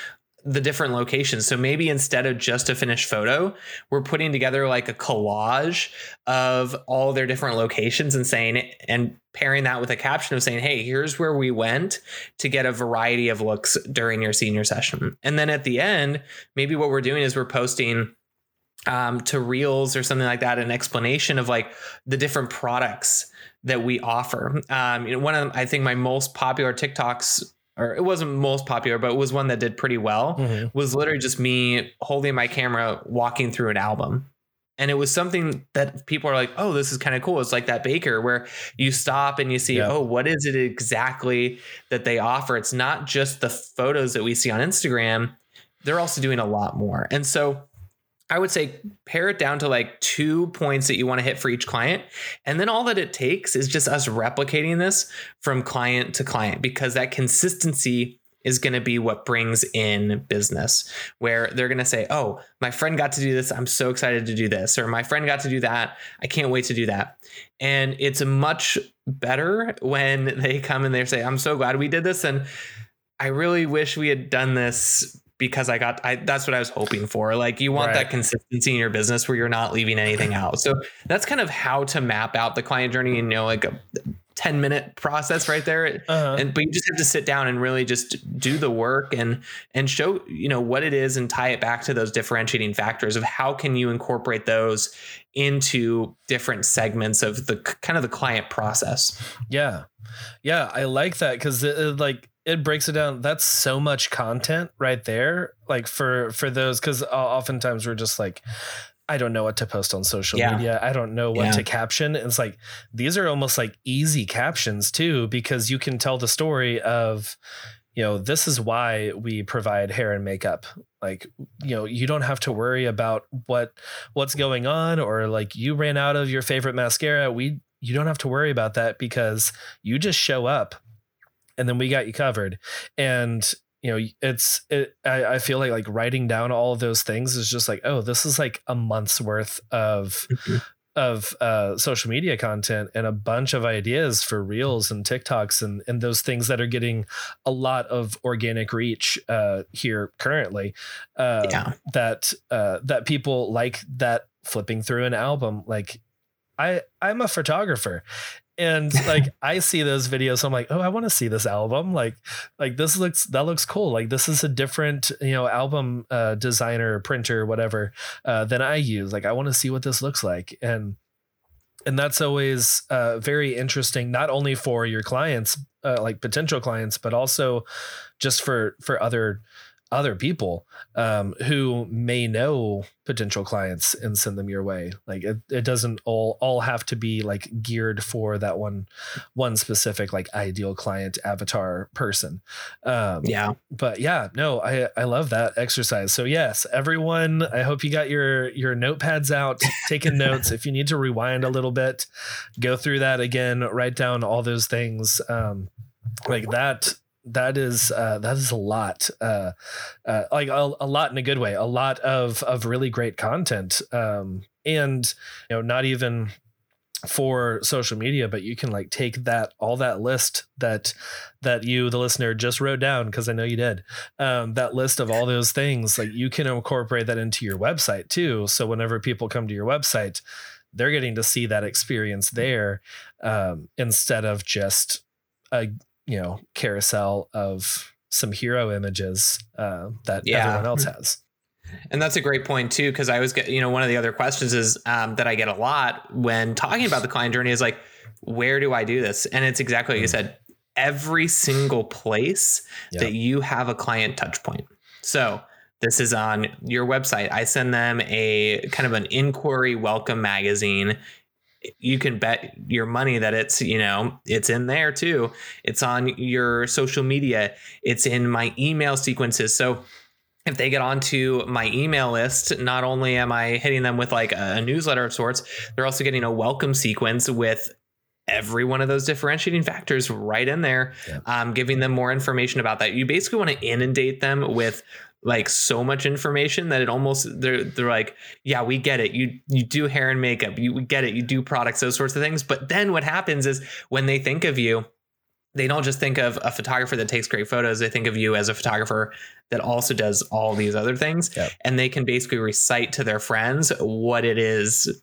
S1: the different locations. So maybe instead of just a finished photo, we're putting together like a collage of all their different locations and saying and pairing that with a caption of saying, "Hey, here's where we went to get a variety of looks during your senior session." And then at the end, maybe what we're doing is we're posting um, to reels or something like that, an explanation of like the different products that we offer. Um, you know, one of them, I think my most popular TikToks or it wasn't most popular, but it was one that did pretty well, mm-hmm. was literally just me holding my camera, walking through an album. And it was something that people are like, oh, this is kind of cool. It's like that baker where you stop and you see, yeah. oh, what is it exactly that they offer? It's not just the photos that we see on Instagram, they're also doing a lot more. And so I would say pare it down to like two points that you want to hit for each client. And then all that it takes is just us replicating this from client to client because that consistency is going to be what brings in business where they're going to say, Oh, my friend got to do this. I'm so excited to do this. Or my friend got to do that. I can't wait to do that. And it's much better when they come and they say, I'm so glad we did this. And I really wish we had done this because I got I that's what I was hoping for. Like you want right. that consistency in your business where you're not leaving anything out. So that's kind of how to map out the client journey and you know like a 10 minute process right there. Uh-huh. And but you just have to sit down and really just do the work and and show, you know, what it is and tie it back to those differentiating factors of how can you incorporate those into different segments of the kind of the client process.
S2: Yeah. Yeah, I like that cuz like it breaks it down. That's so much content right there like for for those because oftentimes we're just like i don't know what to post on social yeah. media. I don't know what yeah. to caption. It's like these are almost like easy captions too because you can tell the story of you know this is why we provide hair and makeup. Like you know you don't have to worry about what what's going on or like you ran out of your favorite mascara. We you don't have to worry about that because you just show up and then we got you covered. And you know, it's it, I, I feel like like writing down all of those things is just like, oh, this is like a month's worth of mm-hmm. of uh, social media content and a bunch of ideas for reels and TikToks and and those things that are getting a lot of organic reach uh, here currently. Uh, yeah. That uh, that people like that flipping through an album like I I'm a photographer and like I see those videos, so I'm like, oh, I want to see this album. Like, like this looks that looks cool. Like this is a different, you know, album uh, designer, printer, whatever uh, than I use. Like, I want to see what this looks like, and and that's always uh, very interesting, not only for your clients, uh, like potential clients, but also just for for other other people um, who may know potential clients and send them your way. Like it, it doesn't all all have to be like geared for that one one specific like ideal client avatar person. Um,
S1: yeah.
S2: But yeah, no, I I love that exercise. So yes, everyone, I hope you got your your notepads out, taking notes. if you need to rewind a little bit, go through that again, write down all those things. Um, like that that is uh, that is a lot uh, uh, like a, a, lot in a good way a lot of of really great content um, and you know not even for social media but you can like take that all that list that that you the listener just wrote down because i know you did um, that list of all those things like you can incorporate that into your website too so whenever people come to your website they're getting to see that experience there um, instead of just a you know carousel of some hero images uh, that yeah. everyone else has.
S1: And that's a great point too, because I was get you know one of the other questions is um, that I get a lot when talking about the client journey is like, where do I do this? And it's exactly like you mm. said, every single place yep. that you have a client touch point. So this is on your website. I send them a kind of an inquiry welcome magazine you can bet your money that it's you know it's in there too. It's on your social media. It's in my email sequences. So if they get onto my email list not only am i hitting them with like a newsletter of sorts they're also getting a welcome sequence with every one of those differentiating factors right in there. Yeah. um, giving them more information about that. You basically want to inundate them with like so much information that it almost they're they're like yeah we get it. You you do hair and makeup. You get it. You do products those sorts of things. But then what happens is when they think of you they don't just think of a photographer that takes great photos. They think of you as a photographer that also does all these other things. Yep. and they can basically recite to their friends what it is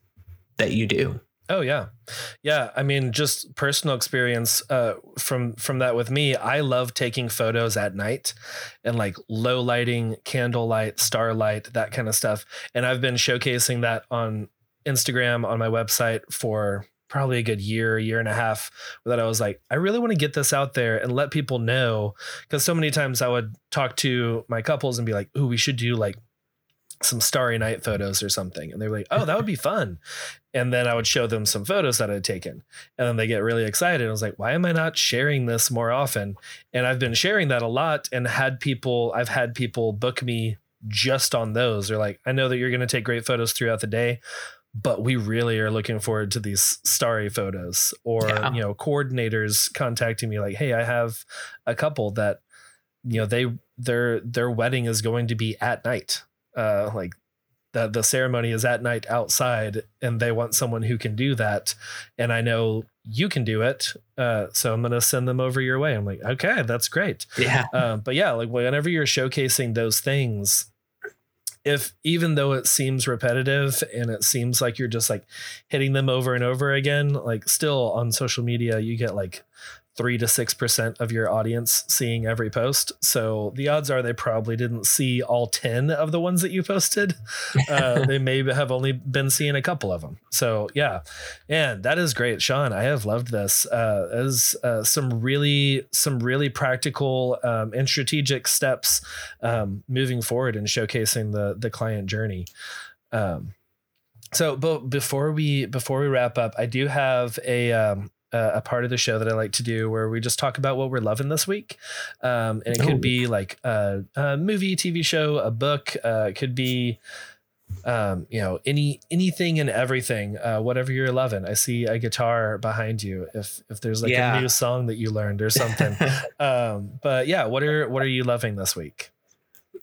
S1: that you do
S2: Oh yeah, yeah. I mean, just personal experience uh, from from that with me. I love taking photos at night, and like low lighting, candlelight, starlight, that kind of stuff. And I've been showcasing that on Instagram on my website for probably a good year, year and a half. That I was like, I really want to get this out there and let people know because so many times I would talk to my couples and be like, "Ooh, we should do like some starry night photos or something. And they're like, oh, that would be fun. And then I would show them some photos that I'd taken. And then they get really excited. I was like, why am I not sharing this more often? And I've been sharing that a lot and had people, I've had people book me just on those. They're like, I know that you're going to take great photos throughout the day, but we really are looking forward to these starry photos. Or, yeah. you know, coordinators contacting me like, hey, I have a couple that, you know, they, their, their wedding is going to be at night uh, like the the ceremony is at night outside and they want someone who can do that. And i know you can do it uh, so i'm going to send them over your way. I'm like okay that's great.
S1: Yeah.
S2: Uh, but yeah like whenever you're showcasing those things if even though it seems repetitive and it seems like you're just like hitting them over and over again like still on social media you get like three to six percent of your audience seeing every post. So the odds are they probably didn't see all ten of the ones that you posted. Uh, they may have only been seeing a couple of them. So yeah, and that is great, Sean. I have loved this uh, as uh, some really some really practical um, and strategic steps um, moving forward and showcasing the the client journey. Um, so, but before we before we wrap up, I do have a um, uh, a part of the show that I like to do where we just talk about what we're loving this week. Um, and it could be like a, a, movie, TV show, a book. Uh, it could be, um, you know, any anything and everything, uh, whatever you're loving. I see a guitar behind you. If if there's like yeah. a new song that you learned or something. um, but yeah, what are what are you loving this week?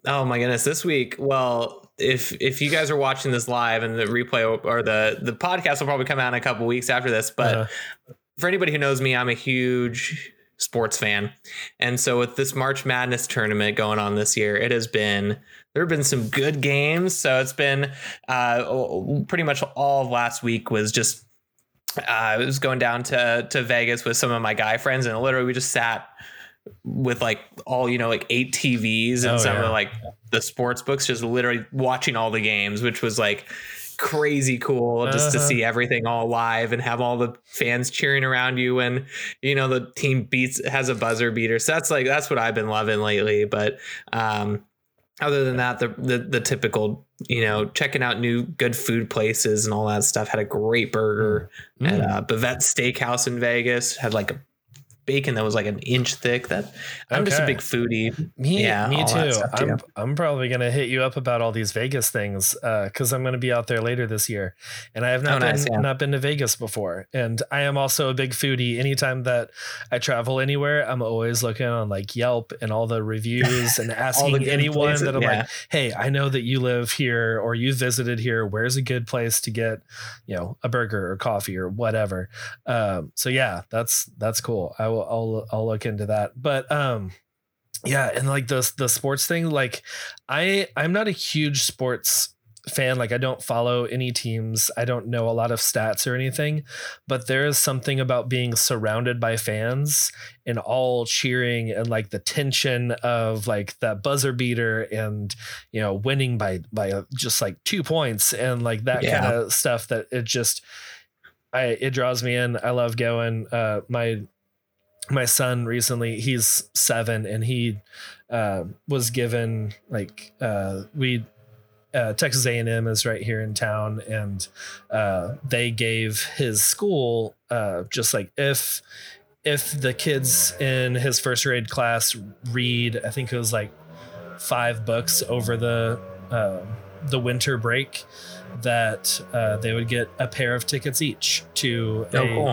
S1: Oh my goodness, this week. Well, if if you guys are watching this live and the replay or the the podcast will probably come out in a couple weeks after this, but uh-huh for anybody who knows me, I'm a huge sports fan. And so with this March Madness tournament going on this year, it has been there have been some good games. So it's been uh, pretty much all of last week was just uh, I was going down to to Vegas with some of my guy friends, and literally we just sat with like all you know like eight TVs and oh, some yeah. of like the sports books, just literally watching all the games, which was like crazy cool just uh-huh. to see everything all live and have all the fans cheering around you when you know the team beats has a buzzer beater. So that's like that's what I've been loving lately. But um other than that, the, the the typical, you know, checking out new good food places and all that stuff. Had a great burger
S2: Mm.
S1: at uh, Bavette Steakhouse in Vegas. Had like a bacon that was like an inch thick. That I'm just a big foodie.
S2: Me,
S1: Yeah,
S2: me too.
S1: stuff,
S2: I'm,
S1: too.
S2: I'm probably gonna hit you up about all these Vegas things because I'm gonna be out there later this year, and I have not
S1: Oh,
S2: been
S1: nice, yeah.
S2: not been to Vegas before. And I am also a big foodie. Anytime that I travel anywhere, I'm always looking on like Yelp and all the reviews and asking anyone
S1: places,
S2: that I'm
S1: yeah.
S2: like, "Hey, I know that you live here or you visited here. Where's a good place to get, you know, a burger or coffee or whatever?" Um, so yeah, that's that's cool. I will I'll I'll look into that. But um yeah and like the the sports thing like i i'm not a huge sports fan like i don't follow any teams i don't know a lot of stats or anything but there is something about being surrounded by fans and all cheering and like the tension of like that buzzer beater and you know winning by by uh, just like two points and like that
S1: Yeah.
S2: kind of stuff that it just i it draws me in i love going uh my my son recently he's seven and he uh, was given like uh, we uh, texas a&m is right here in town and uh, they gave his school uh, just like if if the kids in his first grade class read i think it was like five books over the uh, the winter break that uh, they would get a pair of tickets each to
S1: Oh,
S2: a,
S1: cool.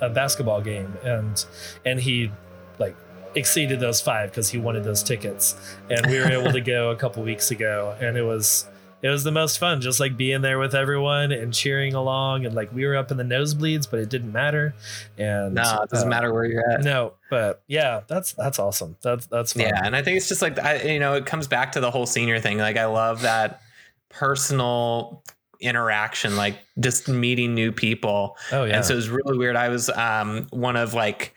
S2: A basketball game and and he like exceeded those five because he wanted those tickets and we were able to go a couple weeks ago and it was it was the most fun just like being there with everyone and cheering along and like we were up in the nosebleeds but it didn't matter and
S1: No, it doesn't
S2: uh,
S1: matter where you're at.
S2: no but yeah that's that's awesome that's that's fun.
S1: Yeah, and I think it's just like I, you know, it comes back to the whole senior thing. Like I love that personal interaction, like just meeting new people.
S2: oh yeah
S1: And so it was really weird. I was um, one of like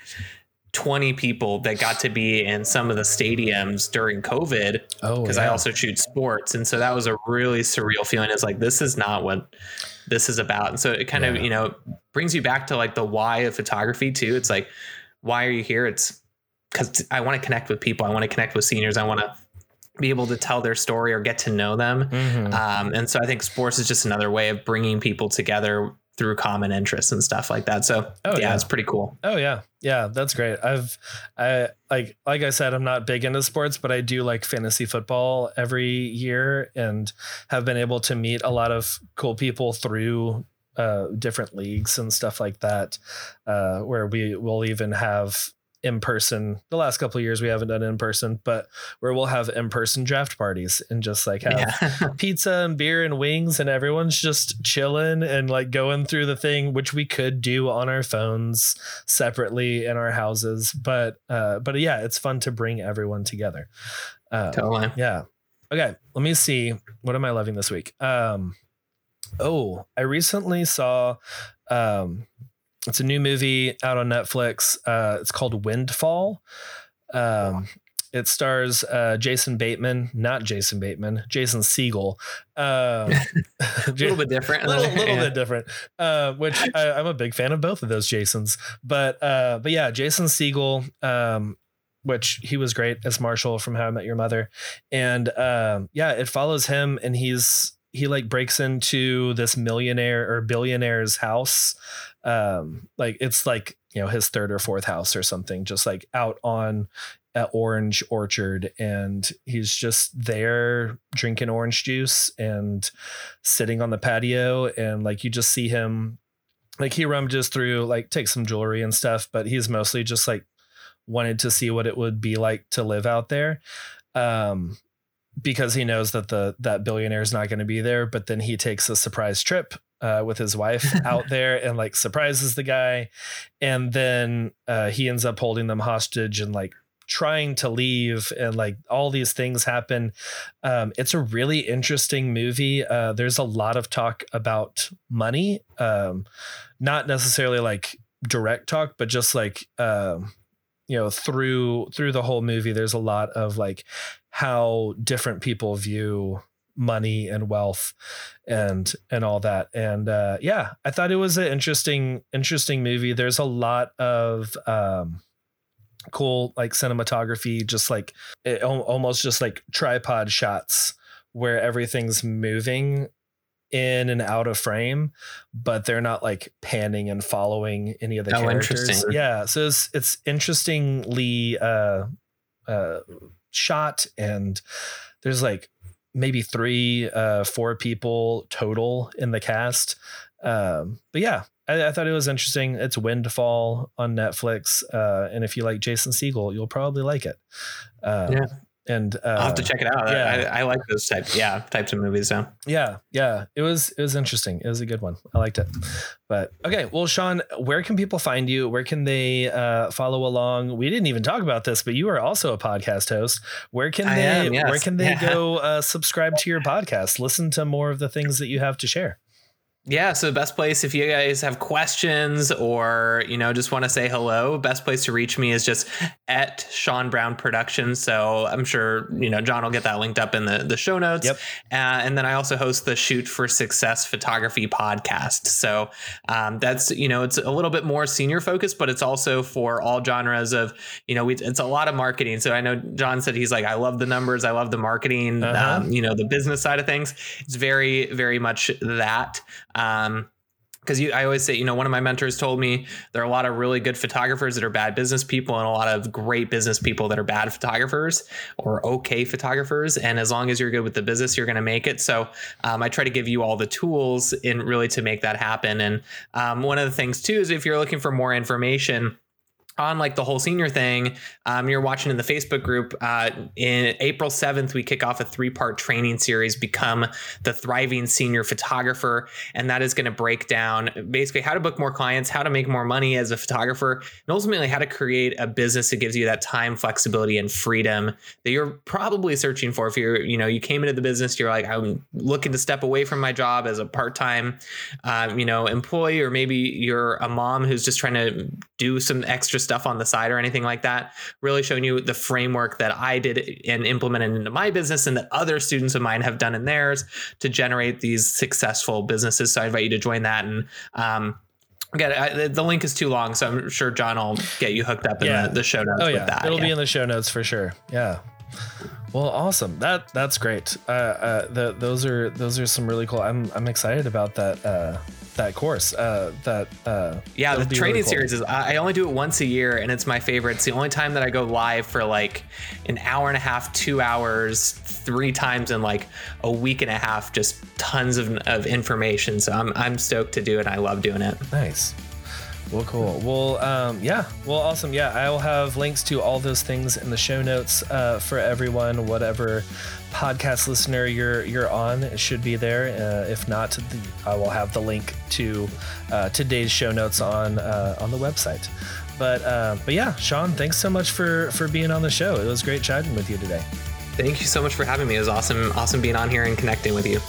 S1: 20 people that got to be in some of the stadiums during COVID
S2: oh
S1: because
S2: yeah.
S1: I also shoot sports. And so that was a really surreal feeling. It's like, this is not what this is about. And so it kind of, you know, brings you back to like the why of photography too. It's like, why are you here? It's because I want to connect with people. I want to connect with seniors. I want to be able to tell their story or get to know them.
S2: Mhm.
S1: Um, and so I think sports is just another way of bringing people together through common interests and stuff like that. So
S2: Oh,
S1: yeah,
S2: yeah.
S1: it's pretty cool.
S2: Oh yeah. Yeah, that's great. I've I like like I said, I'm not big into sports, but I do like fantasy football every year and have been able to meet a lot of cool people through uh different leagues and stuff like that. Uh where we will even have in person. The last couple of years we haven't done in person but where we'll have in person draft parties and just like have
S1: Yeah.
S2: pizza and beer and wings and everyone's just chilling and like going through the thing which we could do on our phones separately in our houses. But uh but yeah it's fun to bring everyone together. Uh,
S1: totally.
S2: yeah. Okay let me see. What am i loving this week? Um oh i recently saw um it's a new movie out on netflix. Uh it's called windfall. Um it stars uh jason bateman not jason bateman Jason Segel. Um
S1: A little bit different.
S2: a little, little
S1: Yeah.
S2: bit different. Uh which I, i'm a big fan of both of those jasons. But uh but yeah Jason Segel um which he was great as marshall from how i met your mother. And um yeah it follows him and he's he like breaks into this millionaire or billionaire's house um like it's like you know his third or fourth house or something just like out on a orange orchard and he's just there drinking orange juice and sitting on the patio and like you just see him like he rummages through like takes some jewelry and stuff but he's mostly just like wanted to see what it would be like to live out there. Um because he knows that the that billionaire is not going to be there but then he takes a surprise trip uh, with his wife out there and like surprises the guy. And then uh, he ends up holding them hostage and like trying to leave and like all these things happen. Um, it's a really interesting movie. Uh, there's a lot of talk about money. Um, not necessarily like direct talk but just like um, you know through through the whole movie there's a lot of like how different people view money and wealth and and all that. And uh yeah i thought it was an interesting interesting movie. There's a lot of um cool like cinematography, just like it, almost just like tripod shots where everything's moving in and out of frame, but they're not like panning and following any of the oh, characters. Yeah, so it's it's interestingly uh, uh, shot, and there's like maybe three, uh, four people total in the cast. Um, but yeah, I, I, thought it was interesting. It's Windfall on Netflix, uh, and if you like Jason Segel, you'll probably like it. Um, yeah and uh,
S1: I'll have to check it out. Yeah. I, I, like those types, yeah, types of movies. So
S2: yeah, yeah, it was it was interesting. It was a good one. I liked it. But okay, well, Sean, where can people find you? Where can they uh, follow along? We didn't even talk about this, but you are also a podcast host. Where can they? Am, yes. Where can they yeah. go? Uh, subscribe to your podcast. Listen to more of the things that you have to share.
S1: Yeah, so the best place if you guys have questions or you know just want to say hello, best place to reach me is just at Sean Brown Productions. So I'm sure you know John will get that linked up in the the show notes. Yep. Uh, and then I also host the Shoot for Success Photography podcast. So um, that's you know it's a little bit more senior focused, but it's also for all genres of you know we, it's a lot of marketing. So I know John said he's like I love the numbers, I love the marketing, uh-huh. um, you know the business side of things. It's very very much that. Um, because I always say, you know, one of my mentors told me there are a lot of really good photographers that are bad business people, and a lot of great business people that are bad photographers or okay photographers. And as long as you're good with the business, you're going to make it. So um, I try to give you all the tools in really to make that happen. And um, one of the things too is if you're looking for more information on like the whole senior thing, um, you're watching in the Facebook group. Uh, in April 7th, we kick off a three part training series, Become the Thriving Senior Photographer. And that is going to break down basically how to book more clients, how to make more money as a photographer, and ultimately how to create a business that gives you that time, flexibility, and freedom that you're probably searching for. If you're, you know, you came into the business, you're like, I'm looking to step away from my job as a part time, um, you know, employee, or maybe you're a mom who's just trying to do some extra stuff on the side or anything like that. Really showing you the framework that I did and implemented into my business and that other students of mine have done in theirs to generate these successful businesses. So I invite you to join that. And um, Again, I, the link is too long, so I'm sure John will get you hooked up in yeah. the, the, show notes. Oh yeah,
S2: it'll
S1: yeah.
S2: be in the show notes for sure. Yeah. Well, awesome. That that's great. Uh, uh, the, those are those are some really cool. I'm I'm excited about that. Uh, that course. Uh, that uh,
S1: yeah, the training really cool. series is. I only do it once a year, and it's my favorite. It's the only time that I go live for like an hour and a half, two hours, three times in like a week and a half. Just tons of, of information. So I'm I'm stoked to do it. I love doing it.
S2: Nice. Well, cool. Well, um, yeah. Well, awesome. Yeah, I will have links to all those things in the show notes uh, for everyone. Whatever podcast listener you're you're on, it should be there. Uh, if not, the, I will have the link to uh, today's show notes on uh, on the website. But uh, but yeah, Sean, thanks so much for for being on the show. It was great chatting with you today.
S1: Thank you so much for having me. It was awesome, awesome being on here and connecting with you.